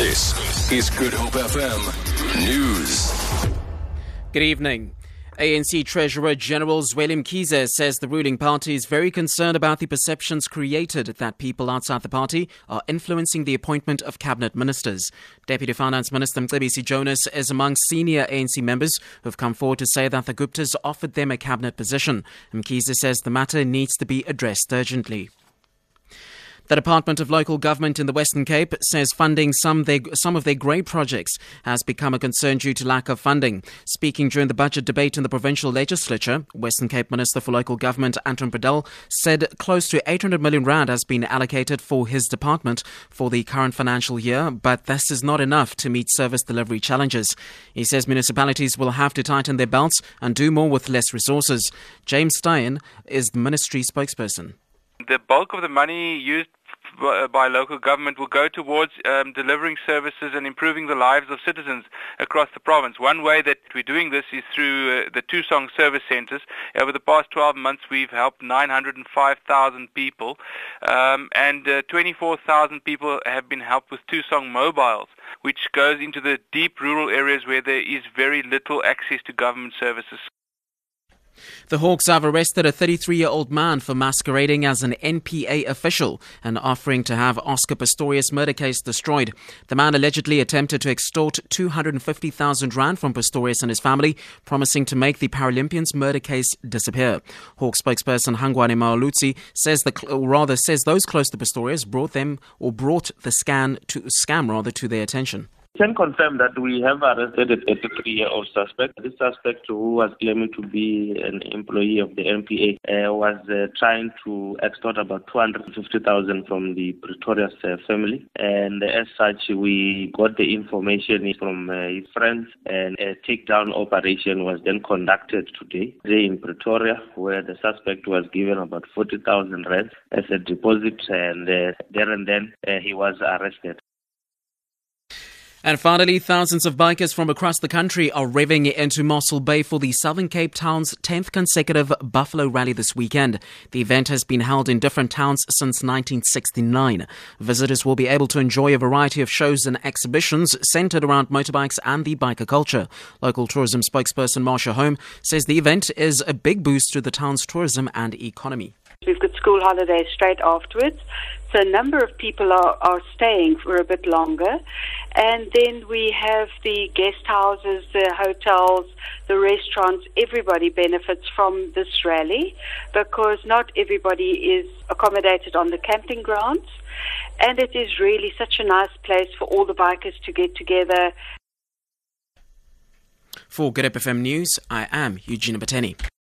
This is Good Hope FM News. Good evening. ANC Treasurer General Zweli Mkhize says the ruling party is very concerned about the perceptions created that people outside the party are influencing the appointment of cabinet ministers. Deputy Finance Minister Mcebisi Jonas is among senior ANC members who have come forward to say that the Guptas offered them a cabinet position. Mkhize says the matter needs to be addressed urgently. The Department of Local Government in the Western Cape says funding some, their, some of their grey projects has become a concern due to lack of funding. Speaking during the budget debate in the provincial legislature, Western Cape Minister for Local Government Anton Bredell said close to 800 million rand has been allocated for his department for the current financial year, but this is not enough to meet service delivery challenges. He says municipalities will have to tighten their belts and do more with less resources. James Styan is the ministry spokesperson. The bulk of the money used by local government will go towards um, delivering services and improving the lives of citizens across the province. One way that we're doing this is through uh, the Thusong service centers. Over the past 12 months, we've helped 905,000 people, um, and uh, 24,000 people have been helped with Thusong mobiles, which goes into the deep rural areas where there is very little access to government services. The Hawks have arrested a 33 year old man for masquerading as an NPA official and offering to have Oscar Pistorius murder case destroyed. The man allegedly attempted to extort 250,000 Rand from Pistorius and his family, promising to make the Paralympians murder case disappear. Hawk spokesperson Hangwani Mulaudzi says the, or rather says those close to Pistorius brought them or brought the scan to scam rather to their attention can confirm that we have arrested a 33-year-old suspect. This suspect, who was claiming to be an employee of the NPA, uh, was uh, trying to extort about 250,000 from the Pretorius uh, family. And as such, we got the information from uh, his friends, and a takedown operation was then conducted today, today in Pretoria, where the suspect was given about 40,000 rand as a deposit, and uh, there and then uh, he was arrested. And finally, thousands of bikers from across the country are revving into Mossel Bay for the Southern Cape Town's 10th consecutive Buffalo Rally this weekend. The event has been held in different towns since 1969. Visitors will be able to enjoy a variety of shows and exhibitions centered around motorbikes and the biker culture. Local tourism spokesperson Marsha Home says the event is a big boost to the town's tourism and economy. We've got school holidays straight afterwards. So a number of people are, are staying for a bit longer. And then we have the guest houses, the hotels, the restaurants. Everybody benefits from this rally because not everybody is accommodated on the camping grounds. And it is really such a nice place for all the bikers to get together. For Good FM News, I am Eugenia Bateni.